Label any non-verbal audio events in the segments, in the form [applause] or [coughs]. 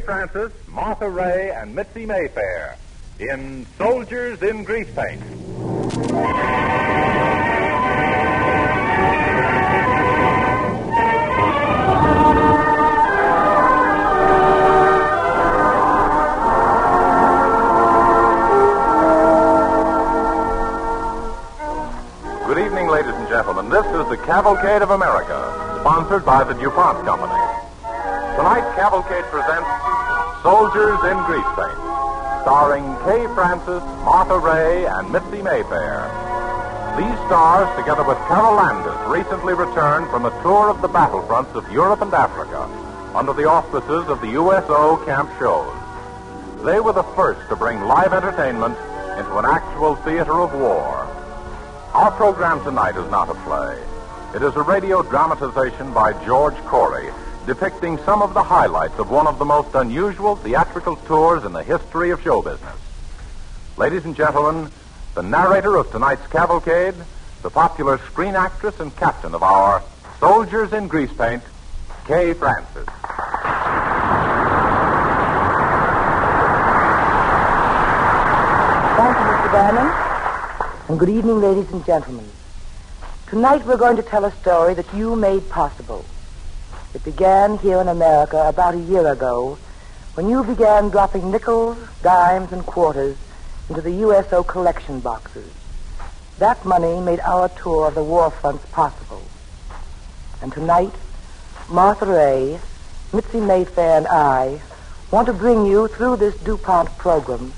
Francis, Martha Raye, and Mitzi Mayfair in Soldiers in Grease Paint. Good evening, ladies and gentlemen. This is the Cavalcade of America, sponsored by the DuPont Company. Tonight, Cavalcade presents Soldiers in Grease starring Kay Francis, Martha Raye, and Mitzi Mayfair. These stars, together with Carole Landis, recently returned from a tour of the battlefronts of Europe and Africa under the auspices of the USO Camp Shows. They were the first to bring live entertainment into an actual theater of war. Our program tonight is not a play. It is a radio dramatization by George Corey depicting some of the highlights of one of the most unusual theatrical tours in the history of show business. Ladies and gentlemen, the narrator of tonight's cavalcade, the popular screen actress and captain of our Soldiers in Grease Paint, Kay Francis. Thank you, Mr. Bannon. And good evening, ladies and gentlemen. Tonight we're going to tell a story that you made possible. It began here in America about a year ago when you began dropping nickels, dimes, and quarters into the USO collection boxes. That money made our tour of the war fronts possible. And tonight, Martha Raye, Mitzi Mayfair, and I want to bring you through this DuPont program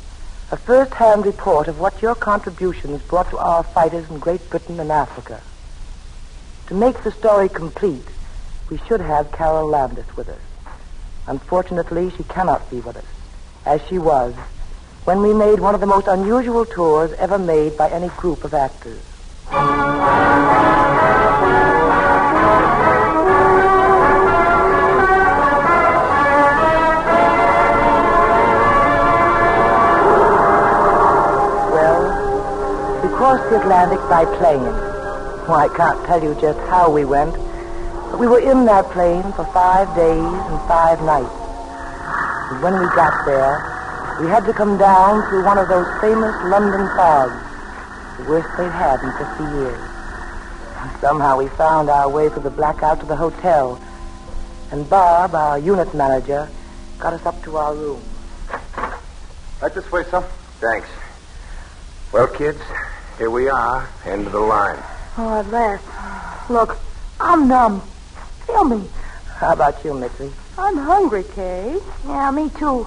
a first-hand report of what your contributions brought to our fighters in Great Britain and Africa. To make the story complete, we should have Carole Landis with us. Unfortunately, she cannot be with us, as she was when we made one of the most unusual tours ever made by any group of actors. Well, we crossed the Atlantic by plane. Well, I can't tell you just how we went, we were in that plane for five days and five nights. And when we got there, we had to come down through one of those famous London fogs, the worst they'd had in 50 years. And somehow we found our way through the blackout to the hotel. And Bob, our unit manager, got us up to our room. Right this way, son. Thanks. Well, kids, here we are, end of the line. Oh, at last. Look, I'm numb. Feel me. How about you, Mitzi? I'm hungry, Kay. Yeah, me too.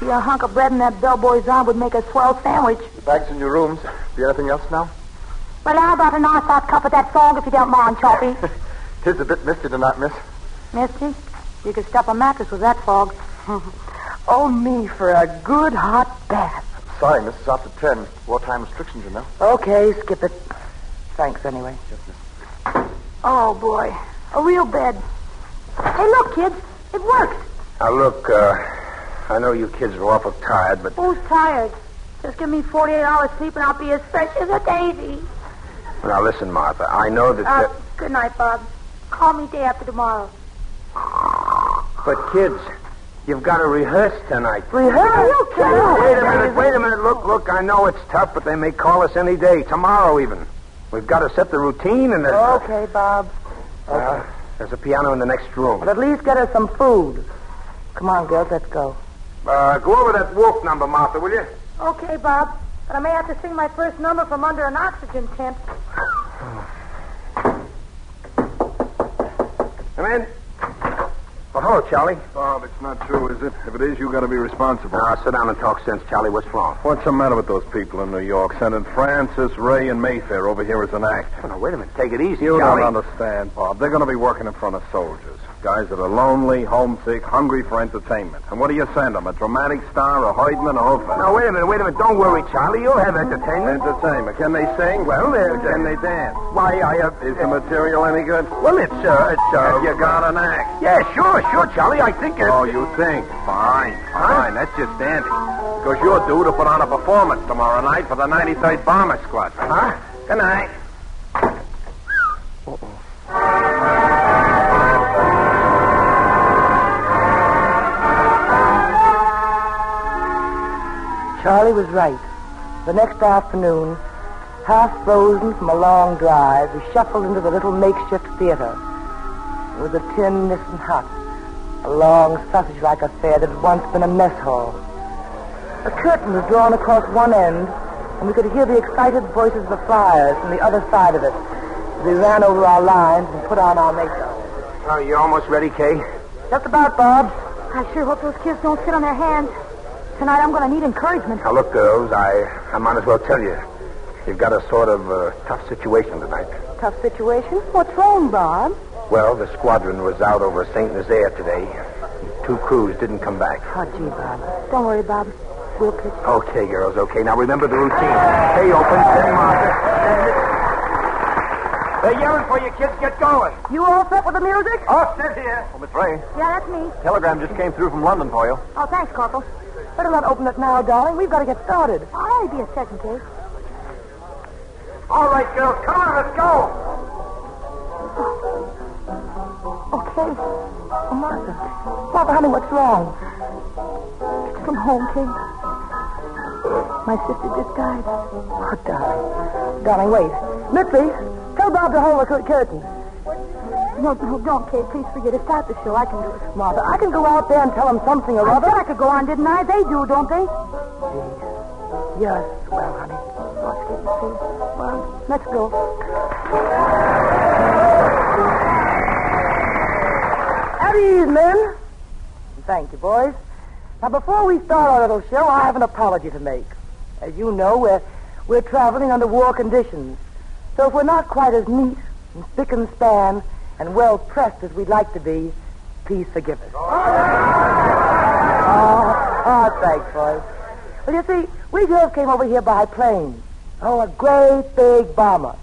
See, a hunk of bread in that bellboy's arm would make a swell sandwich. The bags in your rooms. See anything else now? Well, how about a nice hot cup of that fog, if you don't mind, Choppy? [laughs] Tis a bit misty tonight, miss. Misty, you could stuff a mattress with that fog. [laughs] Oh, me for a good hot bath. Sorry, miss. It's after ten. Wartime restrictions, you know. Okay, skip it. Thanks anyway. Oh, boy. A real bed. Hey, look, kids. It works. Now, look, uh, I know you kids are awful tired, but... Who's tired? Just give me 48 hours sleep and I'll be as fresh as a daisy. Now, listen, Martha. I know that... Uh, that- good night, Bob. Call me day after tomorrow. But, kids, you've got to rehearse tonight. Rehearse? Okay. Wait a minute, wait a minute. Look, look, I know it's tough, but they may call us any day, tomorrow even. We've got to set the routine and... there's- Okay, Bob. Uh, there's a piano in the next room. But at least get us some food. Come on, girls, let's go. Uh, go over that wolf number, Martha, will you? Okay, Bob. But I may have to sing my first number from under an oxygen tent. Come in. Oh, hello, Charlie. Bob, it's not true, is it? If it is, you got to be responsible. Now, sit down and talk sense, Charlie. What's wrong? What's the matter with those people in New York? Sending Francis, Raye, and Mayfair over here as an act. Oh, now, wait a minute. Take it easy, You Charlie. don't understand, Bob. They're going to be working in front of soldiers. Guys that are lonely, homesick, hungry for entertainment. And what do you send them? A dramatic star, a Heidman, a Hofer? Now, wait a minute, wait a minute. Don't worry, Charlie. You'll have entertainment. Entertainment. Can they sing? Well, they're- can they dance? Why, I have... Is the material any good? Well, it's, uh, it's, uh... Have you got an act? Yeah, sure, sure, Charlie. I think it's... Oh, you think? Fine, fine. That's just dandy. Because you're due to put on a performance tomorrow night for the 93rd Bomber Squadron. Huh? Good night. Charlie was right. The next afternoon, half frozen from a long drive, we shuffled into the little makeshift theater. It was a tin Nissen hut, a long sausage-like affair that had once been a mess hall. A curtain was drawn across one end, and we could hear the excited voices of the flyers from the other side of it as we ran over our lines and put on our makeup. Oh, you almost ready, Kay? Just about, Bob. I sure hope those kids don't sit on their hands. Tonight I'm going to need encouragement. Now, look, girls, I, I might as well tell you. You've got a sort of uh, tough situation tonight. Tough situation? What's wrong, Bob? Well, the squadron was out over St. Nazaire today. Two crews didn't come back. Oh, gee, Bob. Don't worry, Bob. We'll pitch. Okay, girls, okay. Now remember the routine. Stay open, stay Martha. They're yelling for you, kids. Get going. You all set with the music? Oh, sit here. Oh, Miss Raye, Yeah, that's me. telegram just came through from London for you. Oh, thanks, Corporal. Better not open it now, darling. We've got to get started. I'll be a second, Kate. All right, girls, come on, let's go. Okay. Oh, Martha. Martha, honey, what's wrong? From home, Kate. My sister just died. Oh, darling. Darling, wait. Mitzi, tell Bob to hold the curtain. No, no, don't, Kate. Please forget it. Start the show. I can do it. Martha, I can go out there and tell them something or I other. said I could go on, didn't I? They do, don't they? Yes, well, honey. Oh, it's getting late. Well, let's go. At ease, men. Thank you, boys. Now, before we start our little show, I have an apology to make. As you know, we're, we're traveling under war conditions. So if we're not quite as neat and spick and span and well pressed as we'd like to be, please forgive us. Oh, oh, thanks, boys. Well, you see, we girls came over here by plane. Oh, a great big bomber.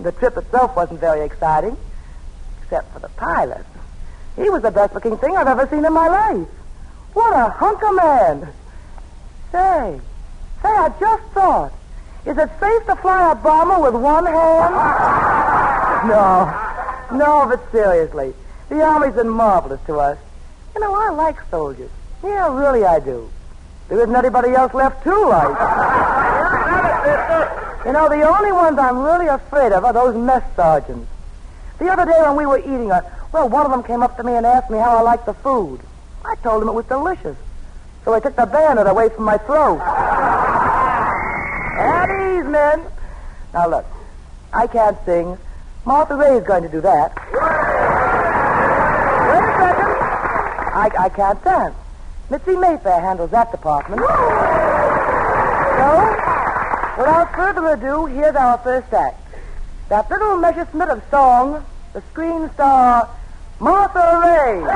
The trip itself wasn't very exciting, except for the pilot. He was the best looking thing I've ever seen in my life. What a hunk of man. Say, say, I just thought. Is it safe to fly a bomber with one hand? [laughs] no. No, but seriously. The Army's been marvelous to us. You know, I like soldiers. Yeah, really I do. There isn't anybody else left to like. you know, the only ones I'm really afraid of are those mess sergeants. The other day when we were eating, uh, well, one of them came up to me and asked me how I liked the food. I told him it was delicious. So I took the bayonet away from my throat. At ease, men. Now, look, I can't sing. Martha Raye is going to do that. Wait a second. I, I can't dance. Mitzi Mayfair handles that department. So, without further ado, here's our first act. That little Messerschmitt of song, the screen star, Martha Raye.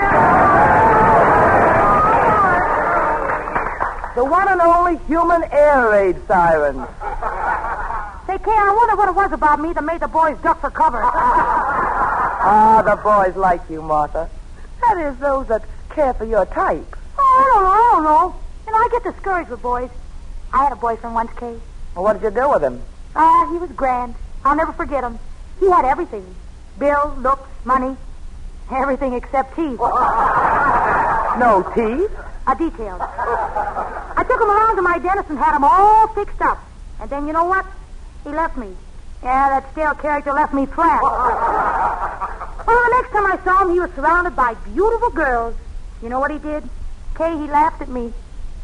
The one and only human air raid siren. Say, Kay, I wonder what it was about me that made the boys duck for cover. [laughs] Ah, the boys like you, Martha. That is, those that care for your type. Oh, I don't know. I don't know. You know, I get discouraged with boys. I had a boyfriend once, Kay. Well, what did you do with him? Ah, he was grand. I'll never forget him. He had everything. Bill, looks, money. Everything except teeth. [laughs] No teeth? A detail. I took him around to my dentist and had him all fixed up. And then you know what? He left me. Yeah, that stale character left me flat. [laughs] well, the next time I saw him, he was surrounded by beautiful girls. You know what he did? Kay, he laughed at me.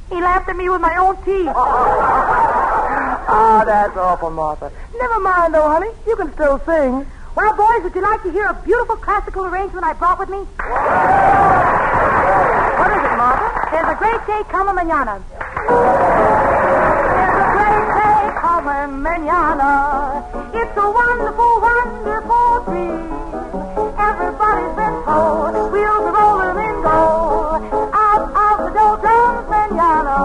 He laughed at me with my own teeth. [laughs] Ah, that's awful, Martha. Never mind, though, honey. You can still sing. Well, boys, would you like to hear a beautiful classical arrangement I brought with me? [laughs] What is it, Martha? There's a great day coming mañana. There's a great day coming mañana. It's a wonderful, wonderful dream. Everybody's been oh, told we'll be rolling in gold. Out of the doldrums mañana.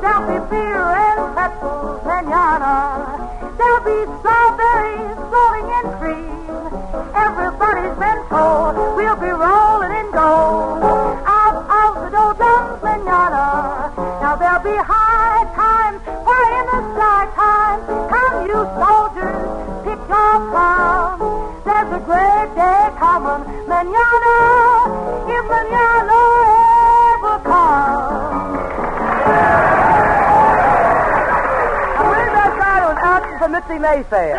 There'll be beer and pretzels mañana. There'll be strawberries floating in cream. Everybody's been told we'll be rolling in gold. Out of the doldrums mañana. Now there'll be high Mitzi Mayfair?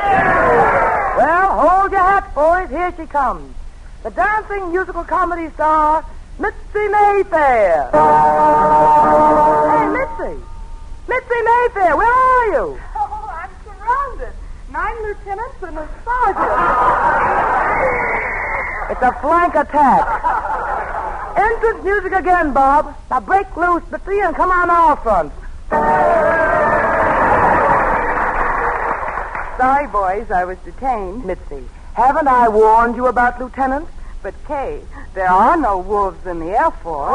Well, hold your hats, boys. Here she comes. The dancing musical comedy star, Mitzi Mayfair. Hey, Mitzi. Mitzi Mayfair, where are you? Oh, I'm surrounded. Nine lieutenants and a sergeant. It's a flank attack. Entrance music again, Bob. Now break loose, Mitzi, and come on all fronts. Sorry, boys, I was detained. Mitzi, haven't I warned you about Lieutenant? But, Kay, there are no wolves in the Air Force.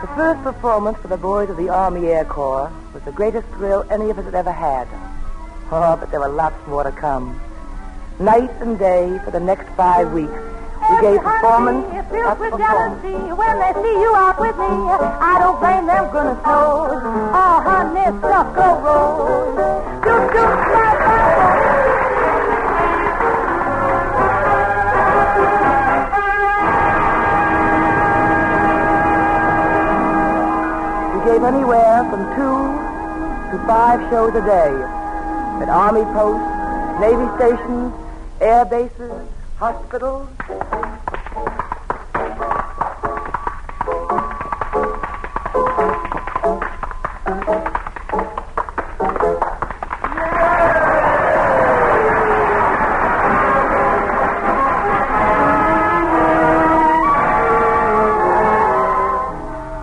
The first performance for the boys of the Army Air Corps was the greatest thrill any of us had ever had. Oh, but there were lots more to come. Night and day for the next five weeks, we gave performance filled with jealousy when they see you out with me. I don't blame them, goodness knows. Oh, honey, stuff go roll. Do, do, slide, slide. We gave anywhere from two to five shows a day at Army posts, Navy stations, air bases, hospitals.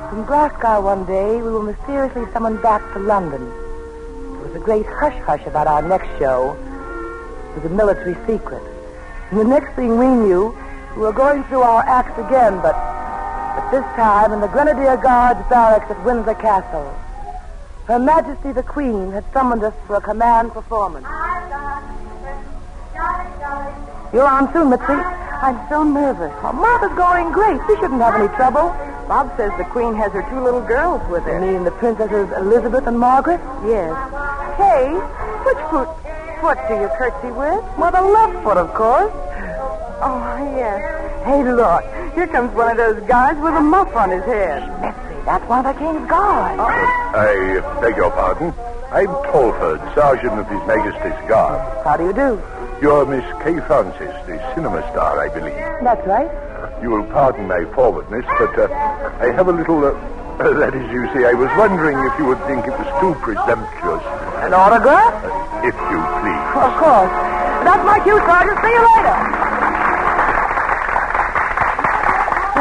From Glasgow one day, we were mysteriously summoned back to London. There was a great hush-hush about our next show. It was a military secret. The next thing we knew, we were going through our acts again, but, but this time in the Grenadier Guards barracks at Windsor Castle. Her Majesty the Queen had summoned us for a command performance. You're on soon, Mitzi. I'm so nervous. Oh, Martha's going great. She shouldn't have any trouble. Bob says the Queen has her two little girls with her. You mean the Princesses Elizabeth and Margaret? Yes. Kay, which foot, foot do you curtsy with? Well, the left foot, of course. Oh, yes. Hey, look. Here comes one of those guys with a muff on his head. Mitzi, that's one of the King's guards. I beg your pardon. I'm Tolford, Sergeant of His Majesty's Guard. How do you do? You're Miss Kay Francis, the cinema star, I believe. That's right. You will pardon my forwardness, but uh, I have a little. Uh, uh, [coughs] that is, you see, I was wondering if you would think it was too presumptuous. An autograph? If you please. Of course. That's my cue, Sergeant. See you later.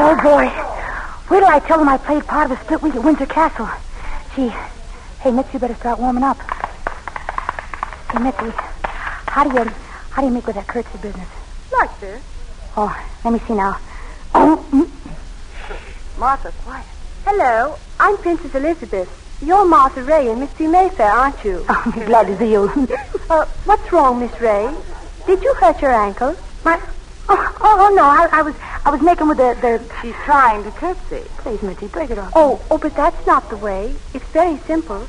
Oh, boy. Wait till I tell them I played part of a split week at Windsor Castle. Gee. Hey, Mitzi, you better start warming up. Hey, Mitzi, how do you, how do you make with that curtsy business? Like this. Oh, let me see now. Oh, mm. Martha, quiet. hello. I'm Princess Elizabeth. You're Martha Raye and Mitzi Mayfair, aren't you? Oh, [laughs] I'm glad to see you. uh, what's wrong, Miss Raye? Did you hurt your ankle? My... Oh, [laughs] oh, oh, no, I, I was I was making with the, the... She's trying to curtsy. Please, Mitzi, break it off. Oh, oh, but that's not the way. It's very simple.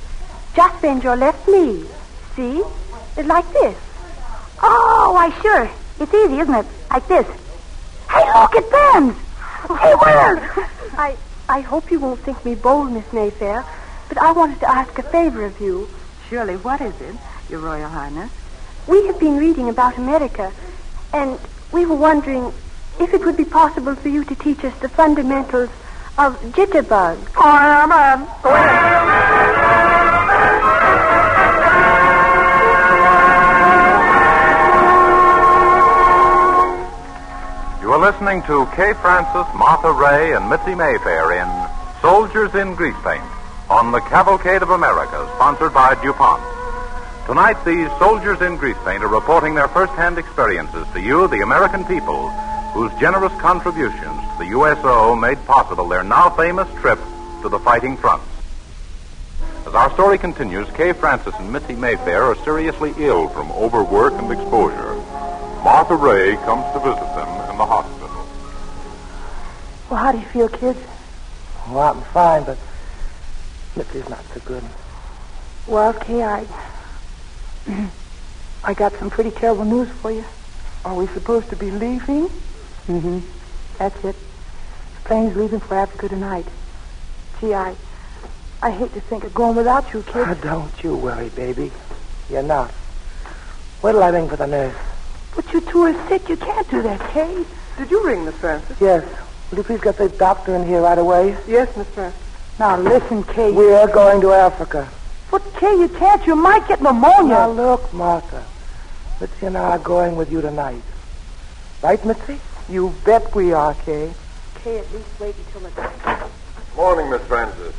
Just bend your left knee. See? It's like this. Oh, why, sure. It's easy, isn't it? Like this. Hey, look, it bends. Hey, well. [laughs] I, I hope you won't think me bold, Miss Mayfair, but I wanted to ask a favor of you. Surely, what is it, Your Royal Highness? We have been reading about America, and we were wondering if it would be possible for you to teach us the fundamentals Of jitterbug. Yeah, man. Go. You are listening to Kay Francis, Martha Raye, and Mitzi Mayfair in Soldiers in Grease Paint on the Cavalcade of America, sponsored by DuPont. Tonight, these soldiers in grease paint are reporting their first-hand experiences to you, the American people, whose generous contributions to the USO made possible their now famous trip to the fighting fronts. As our story continues, Kay Francis and Mitzi Mayfair are seriously ill from overwork and exposure. Martha Raye comes to visit them in the hospital. Well, how do you feel, kids? Well, I'm fine, but Mitzi's not so good. Well, Kay, I... I got some pretty terrible news for you. Are we supposed to be leaving? Mm-hmm. That's it. The plane's leaving for Africa tonight. Gee, I... I hate to think of going without you, kid. don't you worry, baby. You're not. What'll I ring for the nurse? But you two are sick. You can't do that, Kay. Did you ring, Miss Francis? Yes. Will you please get the doctor in here right away? Yes, Miss Francis. Now, listen, Kay. We're going to Africa. But, Kay, you can't. You might get pneumonia. Now, look, Martha. Mitzi and I are going with you tonight. Right, Mitzi? You bet we are, Kay. Kay, at least wait until it's... Morning, Miss Francis.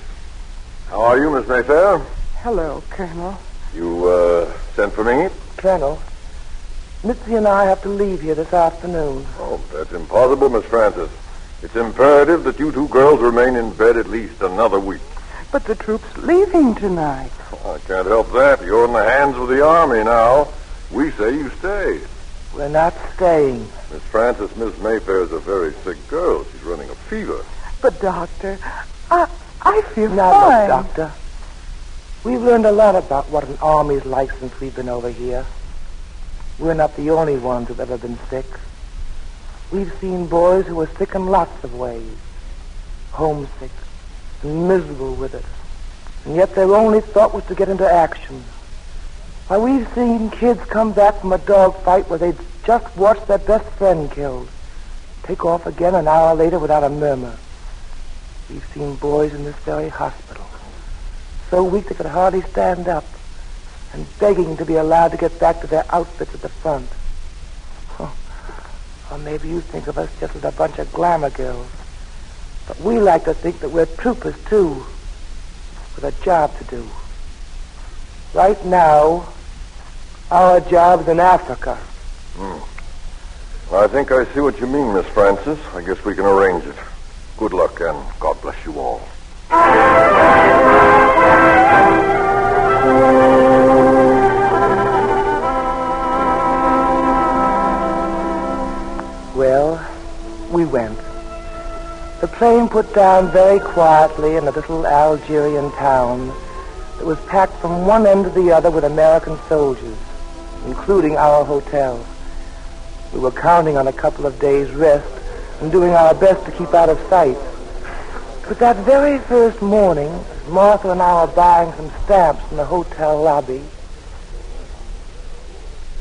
How are you, Miss Mayfair? Hello, Colonel. You, uh, sent for me? Colonel, Mitzi and I have to leave here this afternoon. Oh, that's impossible, Miss Francis. It's imperative that you two girls remain in bed at least another week. But the troop's leaving tonight. I can't help that. You're in the hands of the Army now. We say you stay. We're not staying. Miss Francis, Miss Mayfair is a very sick girl. She's running a fever. But, Doctor, I, I feel Now, fine. look, Doctor. We've learned a lot about what an army's like since we've been over here. We're not the only ones who've ever been sick. We've seen boys who were sick in lots of ways. Homesick and miserable with it. And yet their only thought was to get into action. Why, we've seen kids come back from a dog fight where they'd just watched their best friend killed. Take off again an hour later without a murmur. We've seen boys in this very hospital. So weak they could hardly stand up and begging to be allowed to get back to their outfits at the front. Or maybe you think of us just as a bunch of glamour girls. But we like to think that we're troopers, too, with a job to do. Right now, our job's in Africa. Hmm. I think I see what you mean, Miss Francis. I guess we can arrange it. Good luck, and God bless you all. Well, we went. The plane put down very quietly in a little Algerian town that was packed from one end to the other with American soldiers, including our hotel. We were counting on a couple of days' rest and doing our best to keep out of sight. But that very first morning, Martha and I were buying some stamps in the hotel lobby.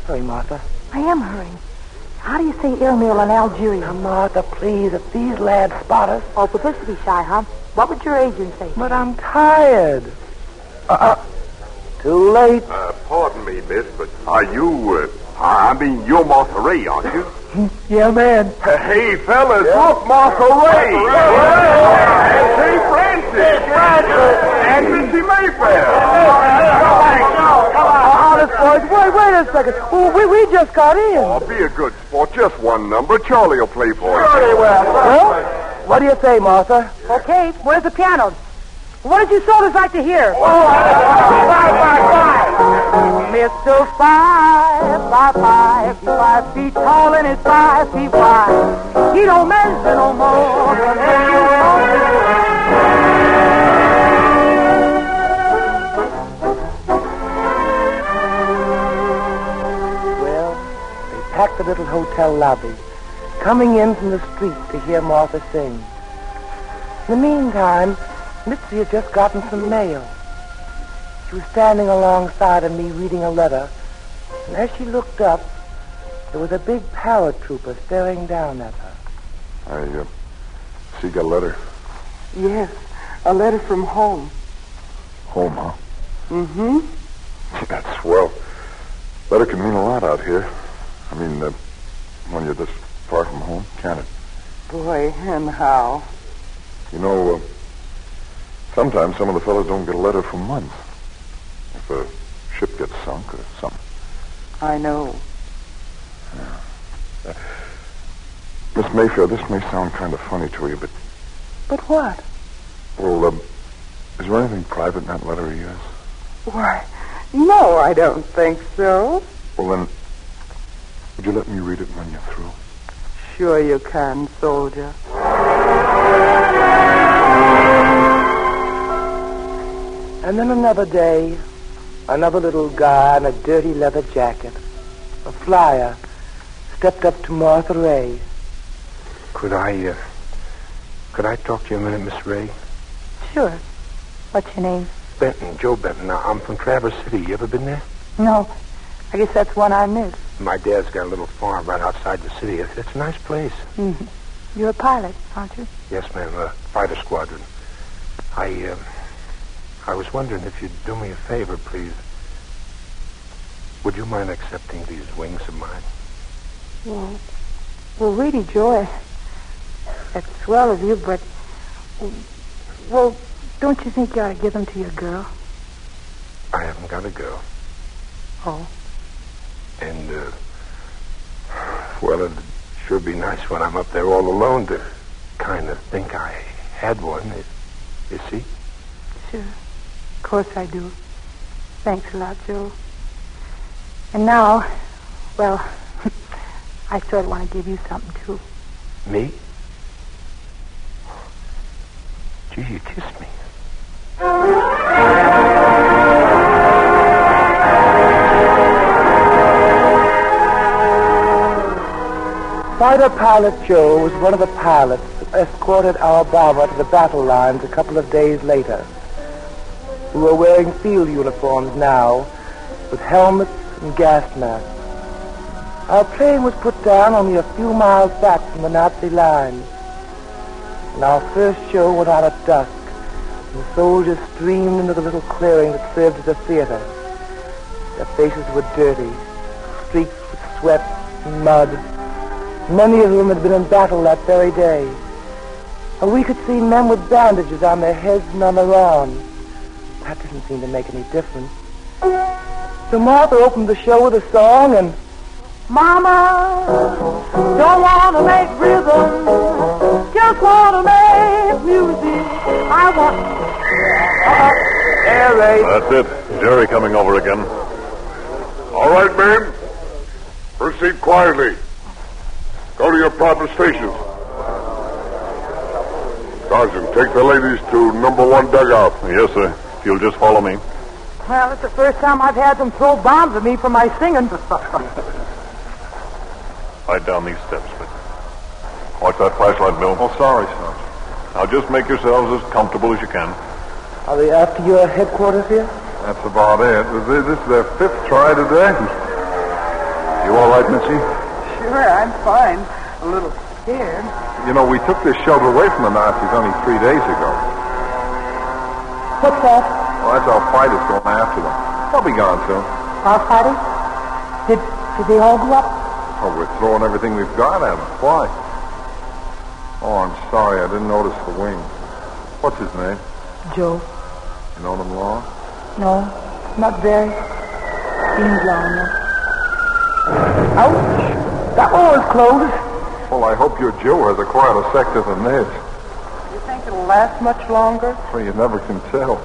Hurry, Martha. I am hurrying. How do you say airmail in Algeria? Now, Martha, please, if these lads spot us. Oh, publicity shy, huh? What would your agent say? But I'm tired. Uh-uh. Too late. Uh, pardon me, miss, but are you, uh, I mean, you're Martha Raye, aren't you? [laughs] Yeah, man. Hey, fellas, look, Martha Raye! And St. Francis! And Mitzi Mayfair! Honest, wait, wait a second. Oh, we, we just got in. Oh, be a good sport. Just one number. Charlie will play for you. Well, Well, what do you say, Martha? Okay, where's the piano? What did you soldiers like to hear? Oh, Mr. Five, five, five, five feet tall and is five feet wide. He don't measure no more the little hotel lobby, coming in from the street to hear Martha sing. In the meantime, Mitzi had just gotten some mail. She was standing alongside of me reading a letter, and as she looked up, there was a big paratrooper staring down at her. I, uh, see, got a letter. Yes, a letter from home. Home, huh? Mm-hmm. That's swell. Letter can mean a lot out here. I mean, uh, when you're this far from home, can it? Boy, and how? You know, uh, sometimes some of the fellows don't get a letter for months. If a ship gets sunk or something. I know. Miss Mayfair, this may sound kind of funny to you, but, But what? well, um, is there anything private in that letter of yours? Why, no, I don't think so. Well, then, would you let me read it when you're through? Sure you can, soldier. And then another day, another little guy in a dirty leather jacket, a flyer, stepped up to Martha Raye. Could I, uh, could I talk to you a minute, Miss Raye? Sure. What's your name? Benton, Joe Benton. Now, I'm from Traverse City. You ever been there? No. I guess that's one I missed. My dad's got a little farm right outside the city. It's, it's a nice place. Mm-hmm. You're a pilot, aren't you? Yes, ma'am. A fighter squadron. I, uh, I was wondering if you'd do me a favor, please. Would you mind accepting these wings of mine? Well, well, really, Joe, that's swell of you, but well, don't you think you ought to give them to your girl? I haven't got a girl. Oh. And, uh, well, it'd sure be nice when I'm up there all alone to kind of think I had one. You, you see? Sure. Of course I do. Thanks a lot, Joe. And now, well, [laughs] I sort of want to give you something, too. Me? Gee, you kissed me. Fighter Pilot Joe was one of the pilots that escorted our bomber to the battle lines a couple of days later. We were wearing field uniforms now, with helmets and gas masks. Our plane was put down only a few miles back from the Nazi lines. And our first show went on at dusk, and the soldiers streamed into the little clearing that served as a theater. Their faces were dirty, streaked with sweat and mud. Many of whom had been in battle that very day. And we could see men with bandages on their heads and on their arms. That didn't seem to make any difference. So Martha opened the show with a song and Mama, don't want to make rhythm, just want to make music. I want. Air raid. That's it. Jerry coming over again. All right, men. Proceed quietly. Go to your proper stations. Sergeant, take the ladies to number one dugout. Yes, sir. If you'll just follow me. Well, it's the first time I've had them throw bombs at me for my singing. [laughs] Hide down these steps, but watch that flashlight, Bill. Oh, sorry, Sergeant. Now just make yourselves as comfortable as you can. Are they after your headquarters here? That's about it. This is their fifth try today. You all right, Missy? Sure, I'm fine. A little scared. You know, we took this shelter away from the Nazis only three days ago. What's that? Well, that's our fighters going after them. They'll be gone soon. Our fighters? Did, did they all go up? Oh, we're throwing everything we've got at them. Why? Oh, I'm sorry. I didn't notice the wing. What's his name? Joe. You know him long? No, not very. Seems long enough. Ouch! That one was closed. Well, I hope your Joe has a quieter sector than this. You think it'll last much longer? Well, you never can tell.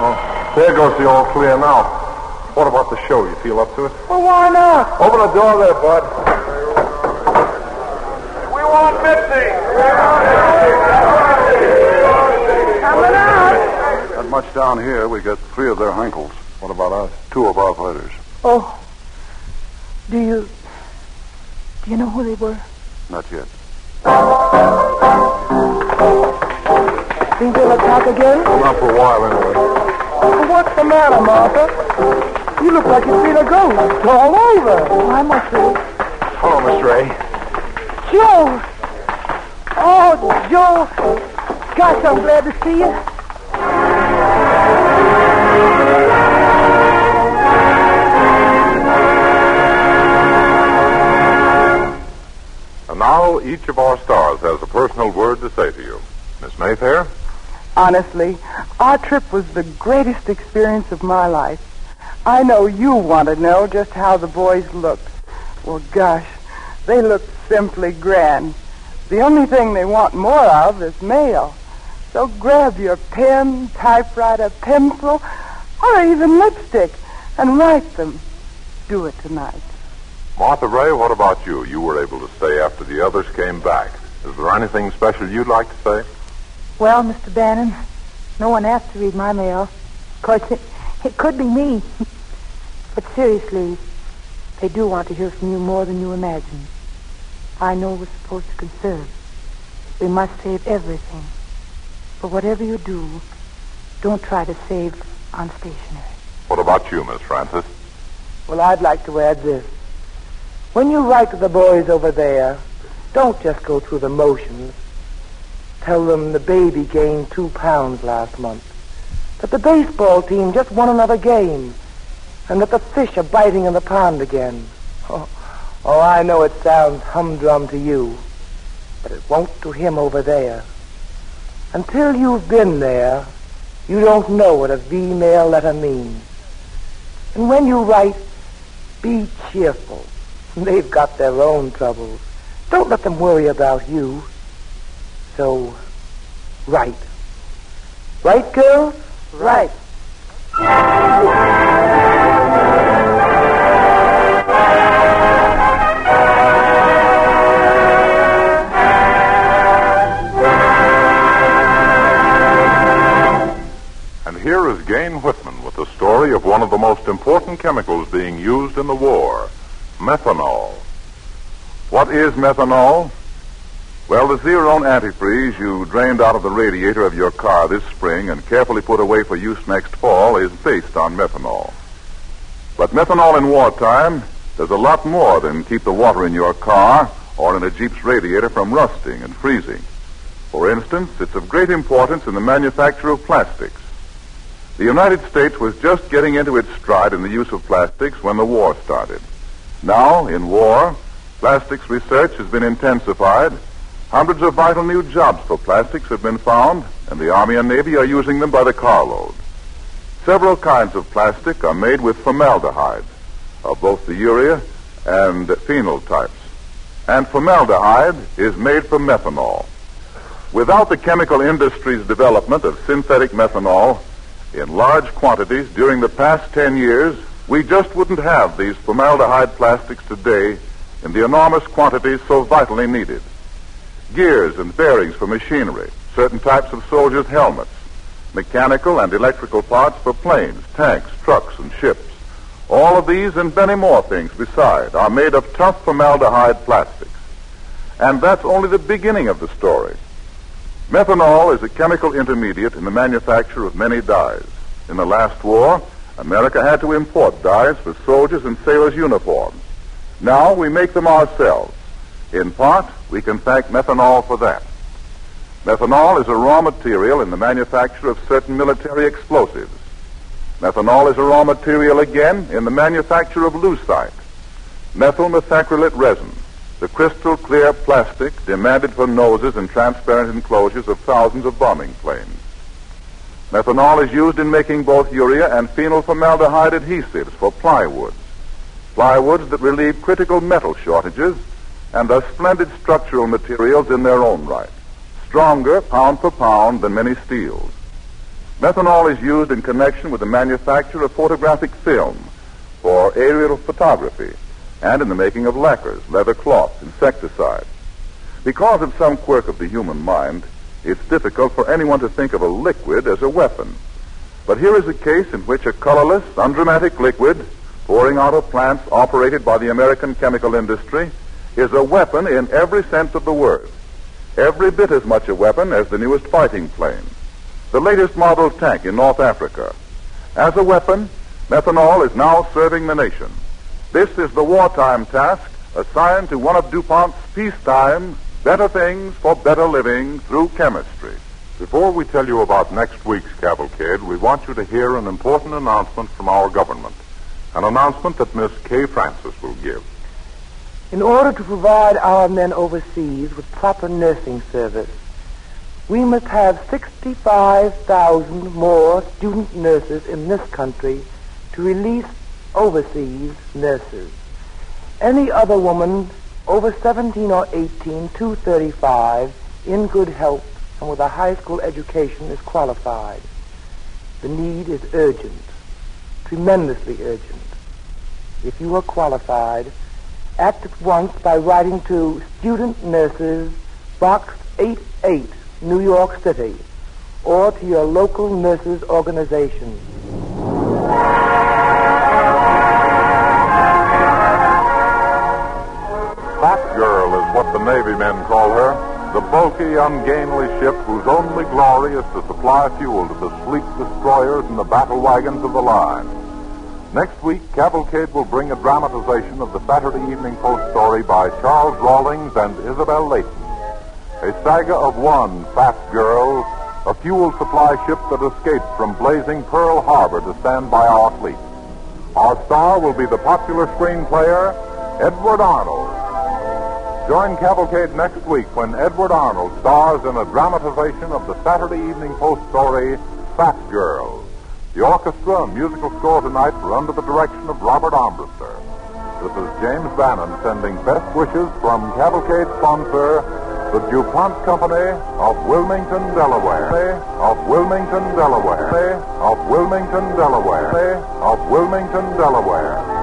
Oh, there goes the all clear now. What about the show? You feel up to it? Well, why not? Open the door there, bud. We want Mitzi. Coming Down here. We got three of their Heinkels. What about us? Two of our fighters. Oh. Do you. Do you know who they were? Not yet. Think they'll attack again? Well, not for a while, anyway. Well, what's the matter, Martha? You look like you've seen a ghost all over. Oh, I'm okay. Hello, Miss Ray. Joe! Oh, Joe! Gosh, I'm glad to see you. Each of our stars has a personal word to say to you. Miss Mayfair? Honestly, our trip was the greatest experience of my life. I know you want to know just how the boys looked. Well, gosh, they looked simply grand. The only thing they want more of is mail. So grab your pen, typewriter, pencil, or even lipstick and write them. Do it tonight. Martha Raye, what about you? You were able to stay after the others came back. Is there anything special you'd like to say? Well, Mr. Bannon, no one asked to read my mail. Of course, it, it could be me. [laughs] but seriously, they do want to hear from you more than you imagine. I know we're supposed to conserve. We must save everything. But whatever you do, don't try to save on stationery. What about you, Miss Francis? Well, I'd like to add this. When you write to the boys over there, don't just go through the motions. Tell them the baby gained two pounds last month, that the baseball team just won another game, and that the fish are biting in the pond again. [laughs] Oh, oh I know it sounds humdrum to you, but it won't to him over there. Until you've been there, you don't know what a V-mail letter means. And when you write, be cheerful. They've got their own troubles. Don't let them worry about you. So, write. Right, girls? Right. And here is Gayne Whitman with the story of one of the most important chemicals being used in the war, methanol. What is methanol? Well, the Zerone antifreeze you drained out of the radiator of your car this spring and carefully put away for use next fall is based on methanol. But methanol in wartime does a lot more than keep the water in your car or in a Jeep's radiator from rusting and freezing. For instance, it's of great importance in the manufacture of plastics. The United States was just getting into its stride in the use of plastics when the war started. Now, in war, plastics research has been intensified. Hundreds of vital new jobs for plastics have been found, and the Army and Navy are using them by the carload. Several kinds of plastic are made with formaldehyde, of both the urea and phenol types. And formaldehyde is made from methanol. Without the chemical industry's development of synthetic methanol in large quantities during the past 10 years, we just wouldn't have these formaldehyde plastics today in the enormous quantities so vitally needed. Gears and bearings for machinery, certain types of soldiers' helmets, mechanical and electrical parts for planes, tanks, trucks, and ships. All of these and many more things beside are made of tough formaldehyde plastics. And that's only the beginning of the story. Methanol is a chemical intermediate in the manufacture of many dyes. In the last war, America had to import dyes for soldiers and sailors' uniforms. Now we make them ourselves. In part, we can thank methanol for that. Methanol is a raw material in the manufacture of certain military explosives. Methanol is a raw material again in the manufacture of lucite, methyl methacrylate resin, the crystal clear plastic demanded for noses and transparent enclosures of thousands of bombing planes. Methanol is used in making both urea and phenol formaldehyde adhesives for plywoods, plywoods that relieve critical metal shortages and are splendid structural materials in their own right, stronger pound for pound than many steels. Methanol is used in connection with the manufacture of photographic film for aerial photography and in the making of lacquers, leather cloth, insecticides. Because of some quirk of the human mind, it's difficult for anyone to think of a liquid as a weapon. But here is a case in which a colorless, undramatic liquid pouring out of plants operated by the American chemical industry is a weapon in every sense of the word. Every bit as much a weapon as the newest fighting plane, the latest model tank in North Africa. As a weapon, Methanol is now serving the nation. This is the wartime task assigned to one of DuPont's peacetime better things for better living through chemistry. Before we tell you about next week's cavalcade, we want you to hear an important announcement from our government. An announcement that Miss Kay Francis will give. In order to provide our men overseas with proper nursing service, we must have 65,000 more student nurses in this country to release overseas nurses. Any other woman over 17 or 18 to 35 in good health and with a high school education is qualified. The need is urgent, tremendously urgent. If you are qualified, act at once by writing to Student Nurses, Box 88, New York City, or to your local nurses organization. Navy men call her. The bulky, ungainly ship whose only glory is to supply fuel to the sleek destroyers and the battle wagons of the line. Next week, Cavalcade will bring a dramatization of the Saturday Evening Post story by Charles Rawlings and Isabel Layton. A saga of one fat girl, a fuel supply ship that escaped from blazing Pearl Harbor to stand by our fleet. Our star will be the popular screen player, Edward Arnold. Join Cavalcade next week when Edward Arnold stars in a dramatization of the Saturday Evening Post story, Fat Girl. The orchestra and musical score tonight were under the direction of Robert Armbruster. This is James Bannon sending best wishes from Cavalcade sponsor, the DuPont Company of Wilmington, Delaware. Of Wilmington, Delaware. Of Wilmington, Delaware. Of Wilmington, Delaware.